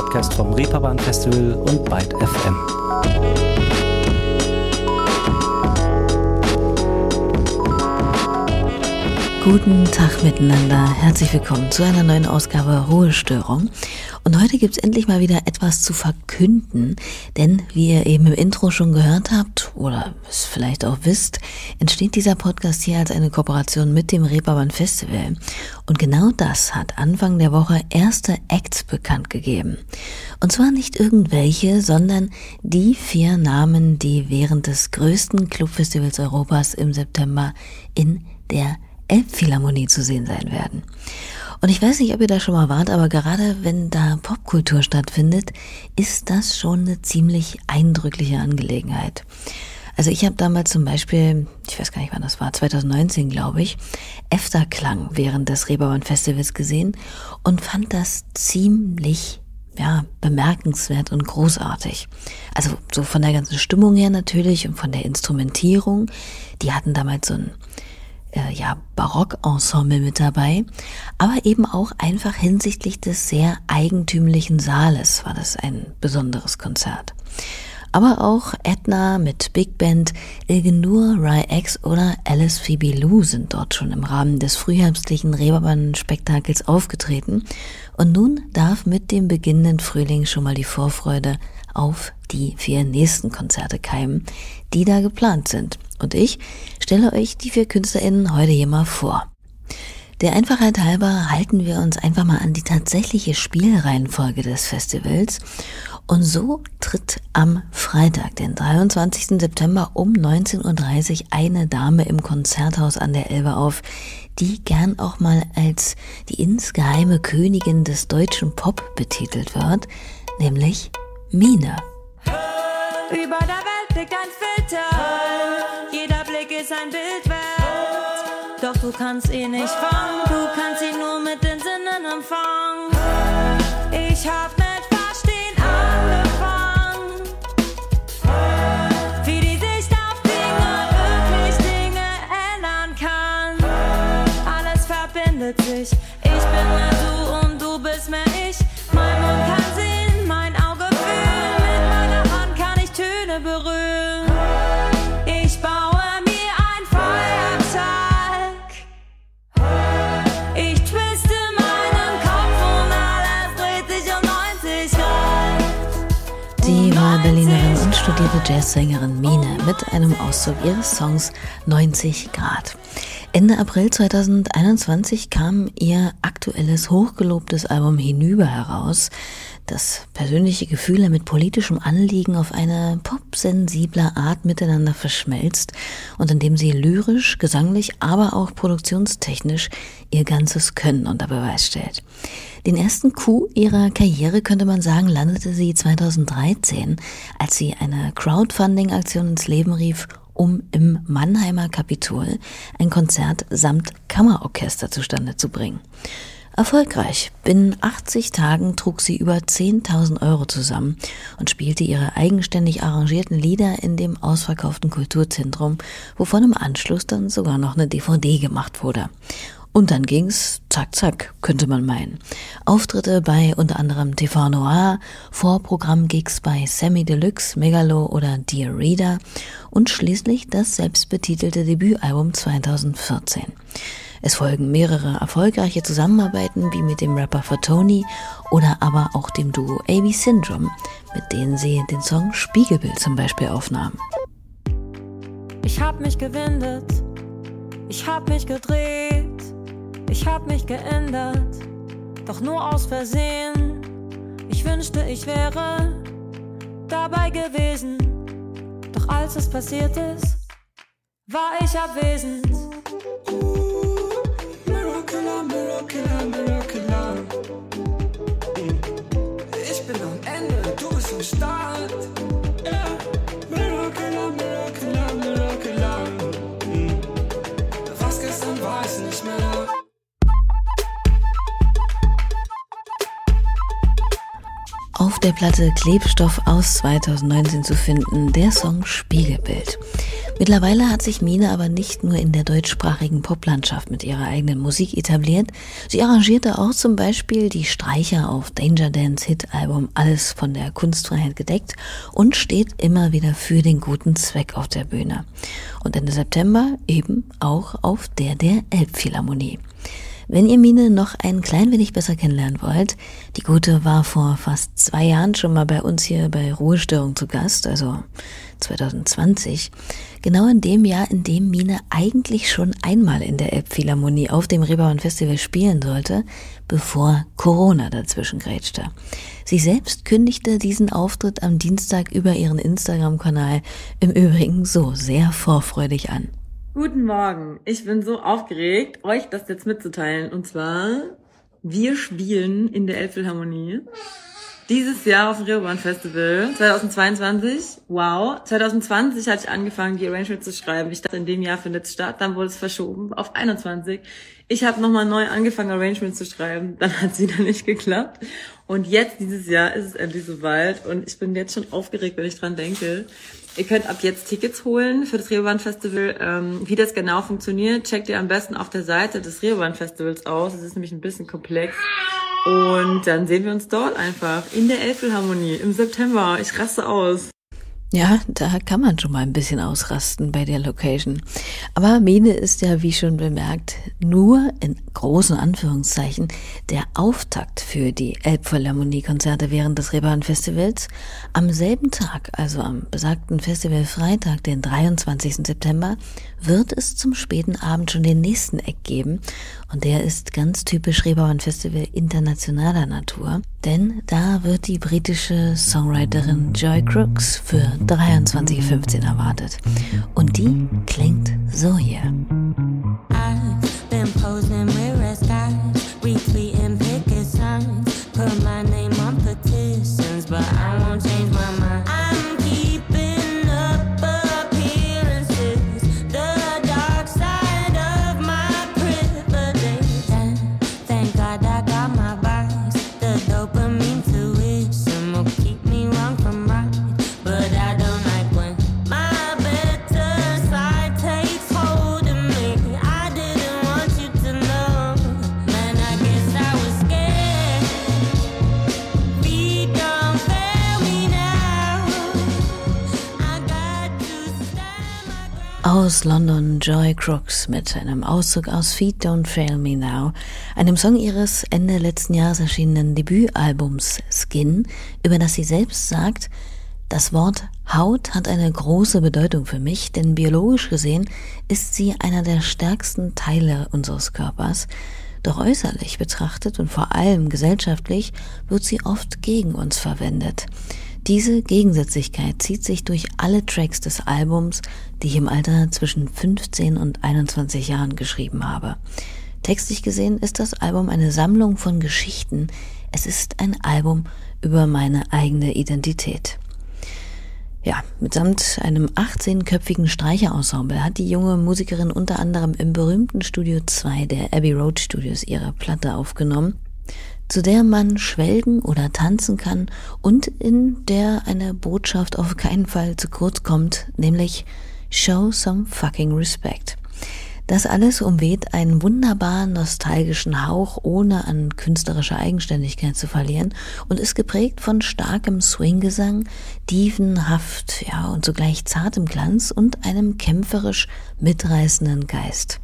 Podcast vom Reeperbahn Festival und Byte FM. Guten Tag miteinander. Herzlich willkommen zu einer neuen Ausgabe Ruhestörung. Und heute gibt's endlich mal wieder etwas zu verkünden, denn wie ihr eben im Intro schon gehört habt oder es vielleicht auch wisst, entsteht dieser Podcast hier als eine Kooperation mit dem Reeperbahn Festival. Und genau das hat Anfang der Woche erste Acts bekannt gegeben. Und zwar nicht irgendwelche, sondern die vier Namen, die während des größten Clubfestivals Europas im September in der Elbphilharmonie zu sehen sein werden. Und ich weiß nicht, ob ihr da schon mal wart, aber gerade wenn da Popkultur stattfindet, ist das schon eine ziemlich eindrückliche Angelegenheit. Also ich habe damals zum Beispiel, ich weiß gar nicht wann das war, 2019 glaube ich, Efterklang während des Reeperbahn Festivals gesehen und fand das ziemlich ja, bemerkenswert und großartig. Also so von der ganzen Stimmung her natürlich und von der Instrumentierung. Die hatten damals so ein äh, ja, Barockensemble mit dabei, aber eben auch einfach hinsichtlich des sehr eigentümlichen Saales war das ein besonderes Konzert. Aber auch Edna mit Big Band, Ilgenur, Rai X oder Alice Phoebe Lou sind dort schon im Rahmen des frühherbstlichen Reeperbahn-Spektakels aufgetreten. Und nun darf mit dem beginnenden Frühling schon mal die Vorfreude auf die vier nächsten Konzerte keimen, die da geplant sind. Und ich stelle euch die vier KünstlerInnen heute hier mal vor. Der Einfachheit halber halten wir uns einfach mal an die tatsächliche Spielreihenfolge des Festivals. Und so tritt am Freitag, den 23. September um 19.30 Uhr eine Dame im Konzerthaus an der Elbe auf, die gern auch mal als die insgeheime Königin des deutschen Pop betitelt wird, nämlich Mine. Über der Welt liegt ein Filter wert. Doch du kannst ihn nicht Jazzsängerin Mine mit einem Auszug ihres Songs 90 Grad. Ende April 2021 kam ihr aktuelles hochgelobtes Album Hinüber heraus, das persönliche Gefühle mit politischem Anliegen auf eine popsensible Art miteinander verschmelzt und in dem sie lyrisch, gesanglich, aber auch produktionstechnisch ihr ganzes Können unter Beweis stellt. Den ersten Coup ihrer Karriere könnte man sagen, landete sie 2013, als sie eine Crowdfunding-Aktion ins Leben rief, um im Mannheimer Kapitol ein Konzert samt Kammerorchester zustande zu bringen. Erfolgreich. Binnen 80 Tagen trug sie über 10.000 Euro zusammen und spielte ihre eigenständig arrangierten Lieder in dem ausverkauften Kulturzentrum, wovon im Anschluss dann sogar noch eine DVD gemacht wurde. Und dann ging's zack, zack, könnte man meinen. Auftritte bei unter anderem TV Noir, Vorprogramm-Gigs bei Sammy Deluxe, Megalo oder Dear Reader und schließlich das selbstbetitelte Debütalbum 2014. Es folgen mehrere erfolgreiche Zusammenarbeiten wie mit dem Rapper Fatoni oder aber auch dem Duo AB Syndrome, mit denen sie den Song Spiegelbild zum Beispiel aufnahmen. Ich hab mich gewindet, ich hab mich gedreht ich hab mich geändert, doch nur aus Versehen. Ich wünschte, ich wäre dabei gewesen. Doch als es passiert ist, war ich abwesend. Auf der Platte Klebstoff aus 2019 zu finden, der Song Spiegelbild. Mittlerweile hat sich Mine aber nicht nur in der deutschsprachigen Poplandschaft mit ihrer eigenen Musik etabliert, sie arrangierte auch zum Beispiel die Streicher auf Danger Dance Hit-Album Alles von der Kunstfreiheit gedeckt und steht immer wieder für den guten Zweck auf der Bühne. Und Ende September eben auch auf der der Elbphilharmonie. Wenn ihr Mine noch ein klein wenig besser kennenlernen wollt, die Gute war vor fast zwei Jahren schon mal bei uns hier bei Ruhestörung zu Gast, also 2020, genau in dem Jahr, in dem Mine eigentlich schon einmal in der Elbphilharmonie auf dem Reeperbahn Festival spielen sollte, bevor Corona dazwischen grätschte. Sie selbst kündigte diesen Auftritt am Dienstag über ihren Instagram-Kanal im Übrigen so sehr vorfreudig an. Guten Morgen. Ich bin so aufgeregt, euch das jetzt mitzuteilen. Und zwar, wir spielen in der Elbphilharmonie. Dieses Jahr auf dem Reeperbahn Festival 2022. Wow. 2020 hatte ich angefangen, die Arrangements zu schreiben. Ich dachte, in dem Jahr findet es statt. Dann wurde es verschoben auf 21. Ich habe nochmal neu angefangen, Arrangements zu schreiben. Dann hat es wieder nicht geklappt. Und jetzt, dieses Jahr, ist es endlich soweit. Und ich bin jetzt schon aufgeregt, wenn ich dran denke. Ihr könnt ab jetzt Tickets holen für das Reeperbahn Festival. Ähm, wie das genau funktioniert, checkt ihr am besten auf der Seite des Reeperbahn Festivals aus. Es ist nämlich ein bisschen komplex. Und dann sehen wir uns dort einfach in der Elbphilharmonie im September. Ich raste aus. Ja, da kann man schon mal ein bisschen ausrasten bei der Location. Aber Mene ist ja, wie schon bemerkt, nur in großen Anführungszeichen der Auftakt für die Elbphilharmonie-Konzerte während des Reeperbahn Festivals. Am selben Tag, also am besagten Festival Freitag, den 23. September, wird es zum späten Abend schon den nächsten Eck geben. Und der ist ganz typisch Reeperbahn Festival internationaler Natur. Denn da wird die britische Songwriterin Joy Crooks für 23.15 erwartet. Und die klingt so hier. Joy Crooks mit einem Auszug aus Feet Don't Fail Me Now, einem Song ihres Ende letzten Jahres erschienenen Debütalbums Skin, über das sie selbst sagt, das Wort Haut hat eine große Bedeutung für mich, denn biologisch gesehen ist sie einer der stärksten Teile unseres Körpers, doch äußerlich betrachtet und vor allem gesellschaftlich wird sie oft gegen uns verwendet. Diese Gegensätzlichkeit zieht sich durch alle Tracks des Albums, die ich im Alter zwischen 15 und 21 Jahren geschrieben habe. Textlich gesehen ist das Album eine Sammlung von Geschichten. Es ist ein Album über meine eigene Identität. Ja, mitsamt einem 18-köpfigen Streicherensemble hat die junge Musikerin unter anderem im berühmten Studio 2 der Abbey Road Studios ihre Platte aufgenommen zu der man schwelgen oder tanzen kann und in der eine Botschaft auf keinen Fall zu kurz kommt, nämlich Show some fucking respect. Das alles umweht einen wunderbaren nostalgischen Hauch, ohne an künstlerischer Eigenständigkeit zu verlieren und ist geprägt von starkem Swinggesang, dievenhaft, ja, und zugleich zartem Glanz und einem kämpferisch mitreißenden Geist.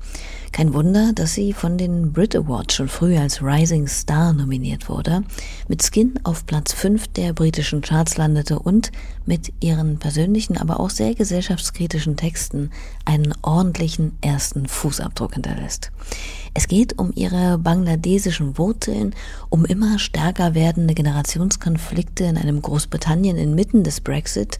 Kein Wunder, dass sie von den Brit Awards schon früh als Rising Star nominiert wurde, mit Skin auf Platz 5 der britischen Charts landete und mit ihren persönlichen, aber auch sehr gesellschaftskritischen Texten einen ordentlichen ersten Fußabdruck hinterlässt. Es geht um ihre bangladesischen Wurzeln, um immer stärker werdende Generationskonflikte in einem Großbritannien inmitten des Brexit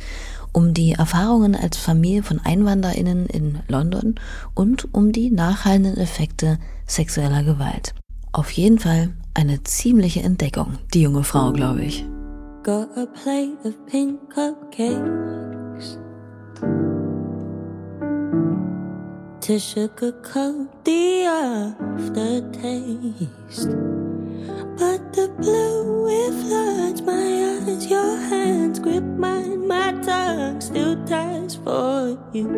um die Erfahrungen als Familie von Einwanderinnen in London und um die nachhallenden Effekte sexueller Gewalt. Auf jeden Fall eine ziemliche Entdeckung, die junge Frau, glaube ich. Got a plate of pink cupcakes to sugarcoat the aftertaste. But the blue, it floods my eyes. your hands grip mine, my tongue still ties for you.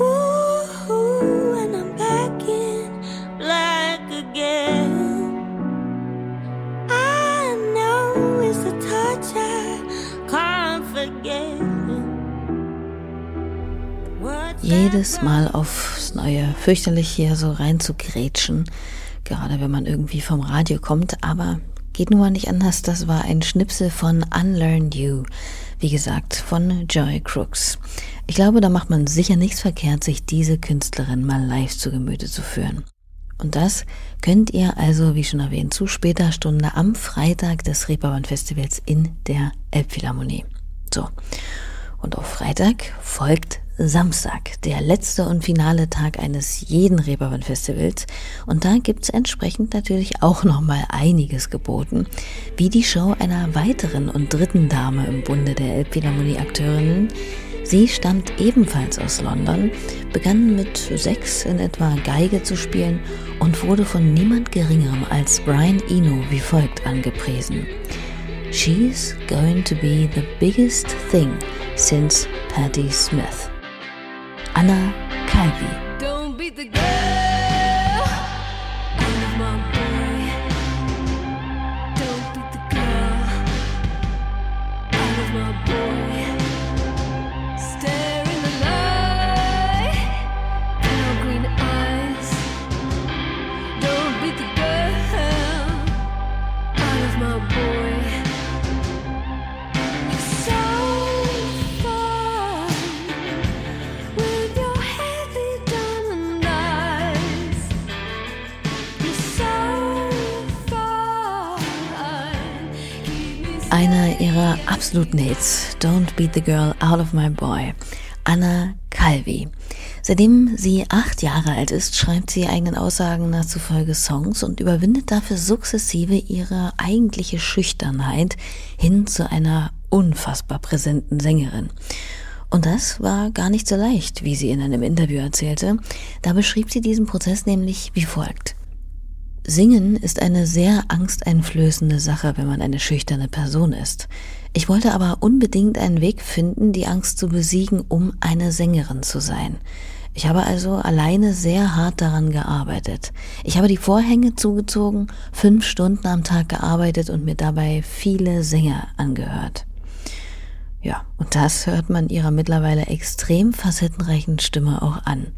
Ooh, and I'm back in black again. I know it's a touch Jedes Mal aufs Neue. Fürchterlich hier so rein zu grätschen. Gerade wenn man irgendwie vom Radio kommt. Aber geht nun mal nicht anders. Das war ein Schnipsel von Unlearn You. Wie gesagt, von Joy Crooks. Ich glaube, da macht man sicher nichts verkehrt, sich diese Künstlerin mal live zu Gemüte zu führen. Und das könnt ihr also, wie schon erwähnt, zu später Stunde am Freitag des Reeperbahn Festivals in der Elbphilharmonie. So. Und auf Freitag folgt Samstag, der letzte und finale Tag eines jeden Reeperbahn Festivals. Und da gibt's entsprechend natürlich auch nochmal einiges geboten, wie die Show einer weiteren und dritten Dame im Bunde der Elbphilharmonie-Akteurinnen. Sie stammt ebenfalls aus London, begann mit sechs in etwa Geige zu spielen und wurde von niemand Geringerem als Brian Eno wie folgt angepriesen. She's going to be the biggest thing since Patti Smith. Anna Calvi. Absoluten Hits, Don't Beat the Girl Out of My Boy, Anna Calvi. Seitdem sie acht Jahre alt ist, schreibt sie eigenen Aussagen nach zufolge Songs und überwindet dafür sukzessive ihre eigentliche Schüchternheit hin zu einer unfassbar präsenten Sängerin. Und das war gar nicht so leicht, wie sie in einem Interview erzählte. Da beschrieb sie diesen Prozess nämlich wie folgt. Singen ist eine sehr angsteinflößende Sache, wenn man eine schüchterne Person ist. Ich wollte aber unbedingt einen Weg finden, die Angst zu besiegen, um eine Sängerin zu sein. Ich habe also alleine sehr hart daran gearbeitet. Ich habe die Vorhänge zugezogen, fünf Stunden am Tag gearbeitet und mir dabei viele Sänger angehört. Ja, und das hört man ihrer mittlerweile extrem facettenreichen Stimme auch an.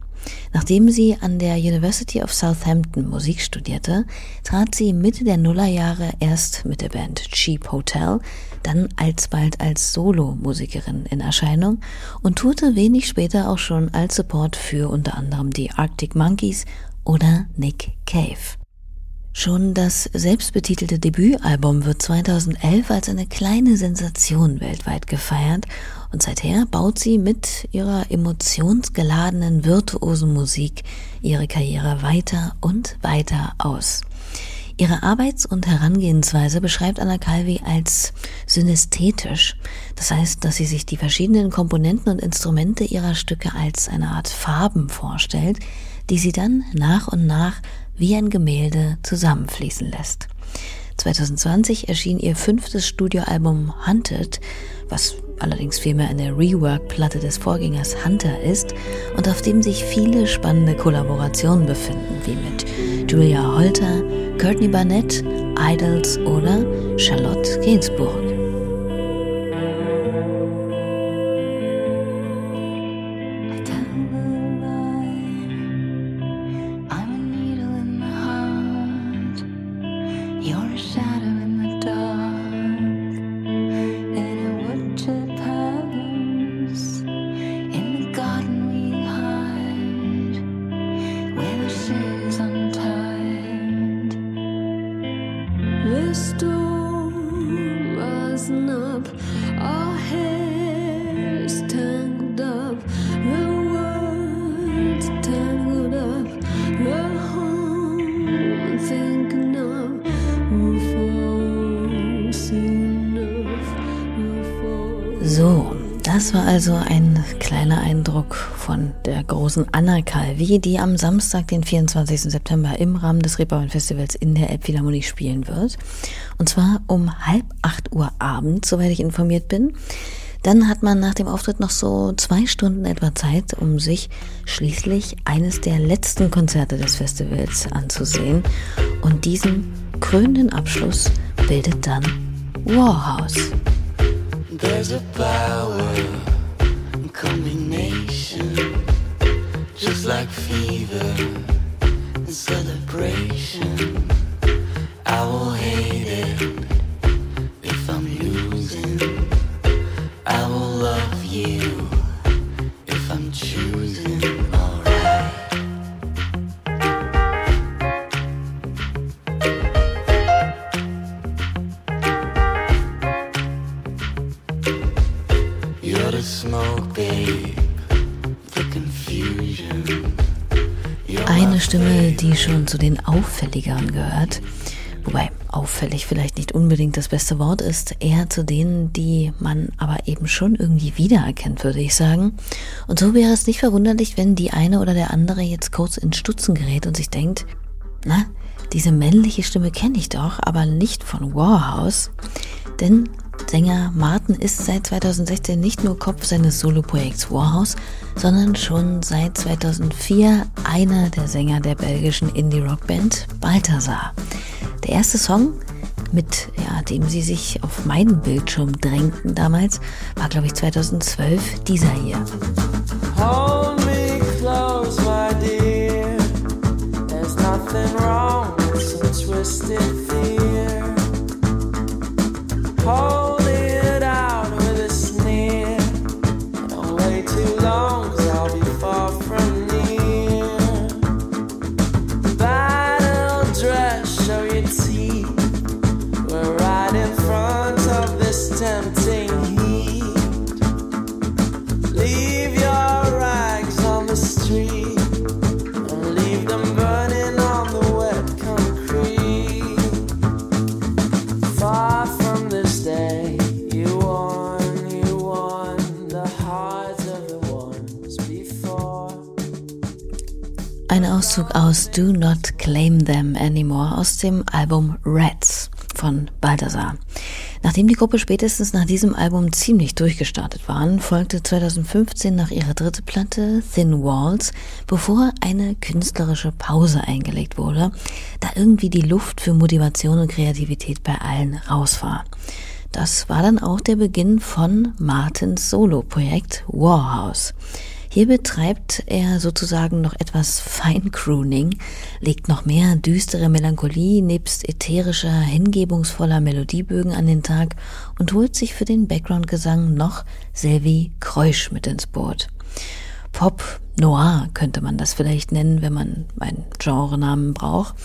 Nachdem sie an der University of Southampton Musik studierte, trat sie Mitte der Nullerjahre erst mit der Band Cheap Hotel, dann alsbald als Solo-Musikerin in Erscheinung und tourte wenig später auch schon als Support für unter anderem die Arctic Monkeys oder Nick Cave. Schon das selbstbetitelte Debütalbum wird 2011 als eine kleine Sensation weltweit gefeiert und seither baut sie mit ihrer emotionsgeladenen virtuosen Musik ihre Karriere weiter und weiter aus. Ihre Arbeits- und Herangehensweise beschreibt Anna Calvi als synästhetisch. Das heißt, dass sie sich die verschiedenen Komponenten und Instrumente ihrer Stücke als eine Art Farben vorstellt, die sie dann nach und nach wie ein Gemälde zusammenfließen lässt. 2020 erschien ihr fünftes Studioalbum Hunted, was allerdings vielmehr eine Rework-Platte des Vorgängers Hunter ist und auf dem sich viele spannende Kollaborationen befinden, wie mit Julia Holter, Courtney Barnett, Idols oder Charlotte Gainsbourg. Großen Anna Calvi, die am Samstag, den 24. September im Rahmen des Reeperbahn Festivals in der Elbphilharmonie spielen wird. Und zwar um halb acht Uhr abends, soweit ich informiert bin. Dann hat man nach dem Auftritt noch so zwei Stunden etwa Zeit, um sich schließlich eines der letzten Konzerte des Festivals anzusehen. Und diesen krönenden Abschluss bildet dann Warhouse. There's a power combination, like fever and celebration. I will hate it if I'm losing. I will love Stimme, die schon zu den auffälligeren gehört, wobei auffällig vielleicht nicht unbedingt das beste Wort ist, eher zu denen, die man aber eben schon irgendwie wiedererkennt, würde ich sagen. Und so wäre es nicht verwunderlich, wenn die eine oder der andere jetzt kurz in Stutzen gerät und sich denkt, na, diese männliche Stimme kenne ich doch, aber nicht von Warhouse. Denn Sänger Martin ist seit 2016 nicht nur Kopf seines Soloprojekts Warhouse, sondern schon seit 2004 einer der Sänger der belgischen Indie-Rock-Band Balthasar. Der erste Song, mit ja, dem sie sich auf meinen Bildschirm drängten damals, war glaube ich 2012 dieser hier. Auszug aus Do Not Claim Them Anymore aus dem Album Rats von Balthasar. Nachdem die Gruppe spätestens nach diesem Album ziemlich durchgestartet waren, folgte 2015 nach ihrer dritte Platte Thin Walls, bevor eine künstlerische Pause eingelegt wurde, da irgendwie die Luft für Motivation und Kreativität bei allen raus war. Das war dann auch der Beginn von Martins Solo-Projekt Warhouse. Hier betreibt er sozusagen noch etwas Feincruning, legt noch mehr düstere Melancholie nebst ätherischer, hingebungsvoller Melodiebögen an den Tag und holt sich für den Background-Gesang noch Sylvie Kreusch mit ins Boot. Pop Noir könnte man das vielleicht nennen, wenn man einen Genrenamen braucht.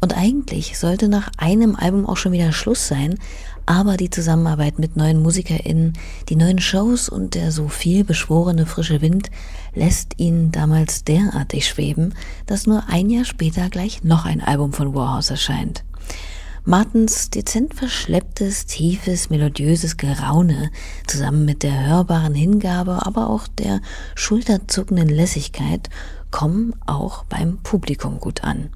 Und eigentlich sollte nach einem Album auch schon wieder Schluss sein, aber die Zusammenarbeit mit neuen MusikerInnen, die neuen Shows und der so viel beschworene frische Wind lässt ihn damals derartig schweben, dass nur ein Jahr später gleich noch ein Album von Warhouse erscheint. Martens dezent verschlepptes, tiefes, melodiöses Geraune zusammen mit der hörbaren Hingabe, aber auch der schulterzuckenden Lässigkeit kommen auch beim Publikum gut an.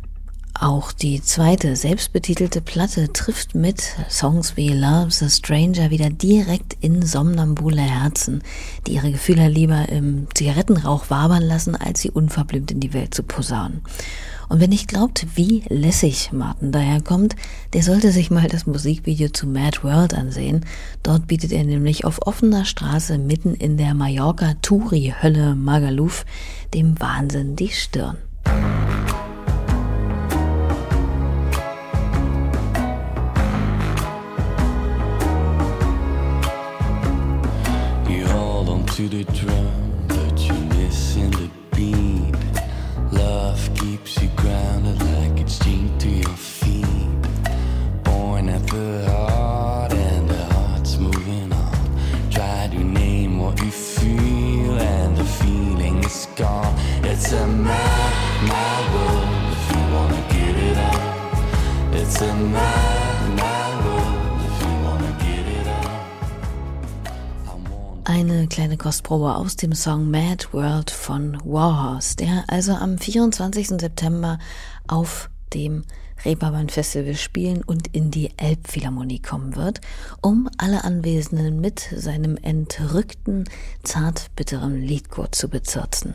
Auch die zweite selbstbetitelte Platte trifft mit Songs wie Love's a Stranger wieder direkt in somnambule Herzen, die ihre Gefühle lieber im Zigarettenrauch wabern lassen, als sie unverblümt in die Welt zu posaunen. Und wenn nicht glaubt, wie lässig Martin daherkommt, der sollte sich mal das Musikvideo zu Mad World ansehen. Dort bietet er nämlich auf offener Straße mitten in der Mallorca-Touri-Hölle Magaluf dem Wahnsinn die Stirn. To the drum, but you listen the beat. Love keeps you grounded like it's chained to your feet. Born at the heart, and the heart's moving on. Try to name what you feel, and the feeling is gone. It's a mad, mad world if you wanna get it on. It's a mad, eine kleine Kostprobe aus dem Song Mad World von Warhorse, der also am 24. September auf dem Reeperbahn Festival spielen und in die Elbphilharmonie kommen wird, um alle Anwesenden mit seinem entrückten, zartbitteren Liedgut zu bezirzen.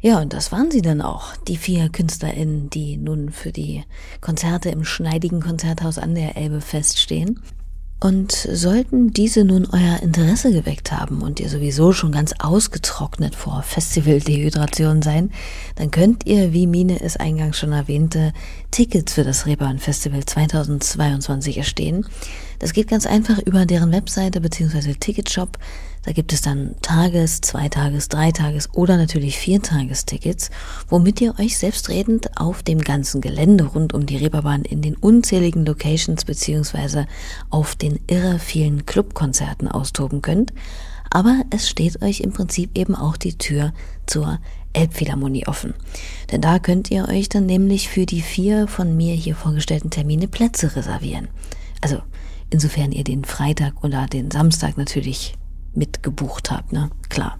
Ja, und das waren sie dann auch, die vier KünstlerInnen, die nun für die Konzerte im schneidigen Konzerthaus an der Elbe feststehen. Und sollten diese nun euer Interesse geweckt haben und ihr sowieso schon ganz ausgetrocknet vor Festivaldehydration sein, dann könnt ihr, wie Mine es eingangs schon erwähnte, Tickets für das Reeperbahn Festival 2022 erstehen. Das geht ganz einfach über deren Webseite bzw. Ticketshop. Da gibt es dann Tages-, Zweitages-, Dreitages- oder natürlich Viertagestickets, womit ihr euch selbstredend auf dem ganzen Gelände rund um die Reeperbahn in den unzähligen Locations bzw. auf den irre vielen Clubkonzerten austoben könnt. Aber es steht euch im Prinzip eben auch die Tür zur Elbphilharmonie offen. Denn da könnt ihr euch dann nämlich für die vier von mir hier vorgestellten Termine Plätze reservieren. Also Insofern ihr den Freitag oder den Samstag natürlich mitgebucht habt, ne? Klar.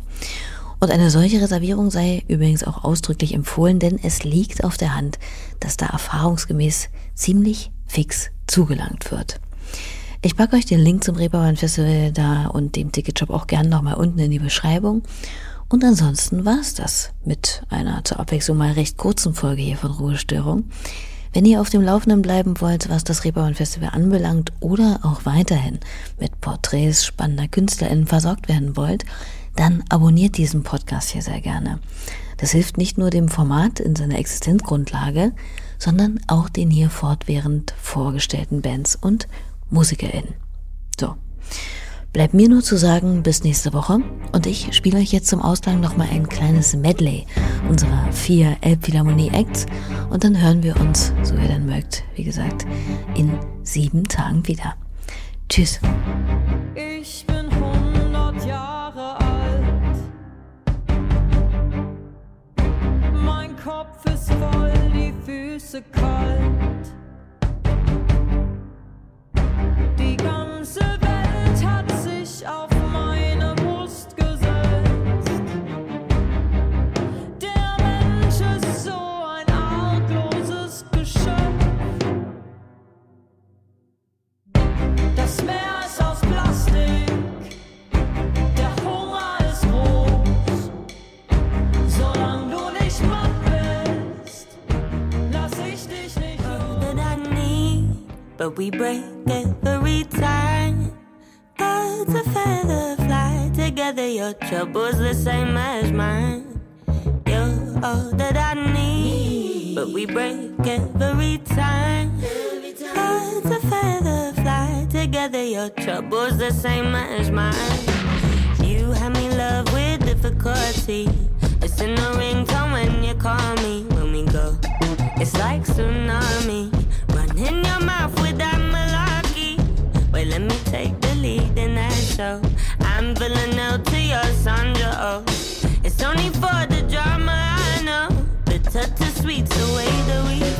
Und eine solche Reservierung sei übrigens auch ausdrücklich empfohlen, denn es liegt auf der Hand, dass da erfahrungsgemäß ziemlich fix zugelangt wird. Ich packe euch den Link zum Reeperbahn Festival da und dem Ticketshop auch gerne nochmal unten in die Beschreibung. Und ansonsten war's das mit einer zur Abwechslung mal recht kurzen Folge hier von Ruhestörung. Wenn ihr auf dem Laufenden bleiben wollt, was das Reeperbahn Festival anbelangt oder auch weiterhin mit Porträts spannender KünstlerInnen versorgt werden wollt, dann abonniert diesen Podcast hier sehr gerne. Das hilft nicht nur dem Format in seiner Existenzgrundlage, sondern auch den hier fortwährend vorgestellten Bands und MusikerInnen. So. Bleibt mir nur zu sagen, bis nächste Woche. Und ich spiele euch jetzt zum Ausgang nochmal ein kleines Medley unserer vier Elbphilharmonie-Acts. Und dann hören wir uns, so ihr dann mögt, wie gesagt, in sieben Tagen wieder. Tschüss. Ich bin 100 Jahre alt. Mein Kopf ist voll, die Füße kalt. But we break every time. Birds of feather fly together, your trouble's the same as mine. You're all that I need, but we break every time. Birds of feather fly together, your trouble's the same as mine. You have me love with difficulty. It's in the ringtone when you call me. When we go, it's like tsunami. Running your mouth take the lead in that show. I'm Villanelle to your Sandra Oh. It's only for the drama, I know. Bitter to sweet's the way that we flow.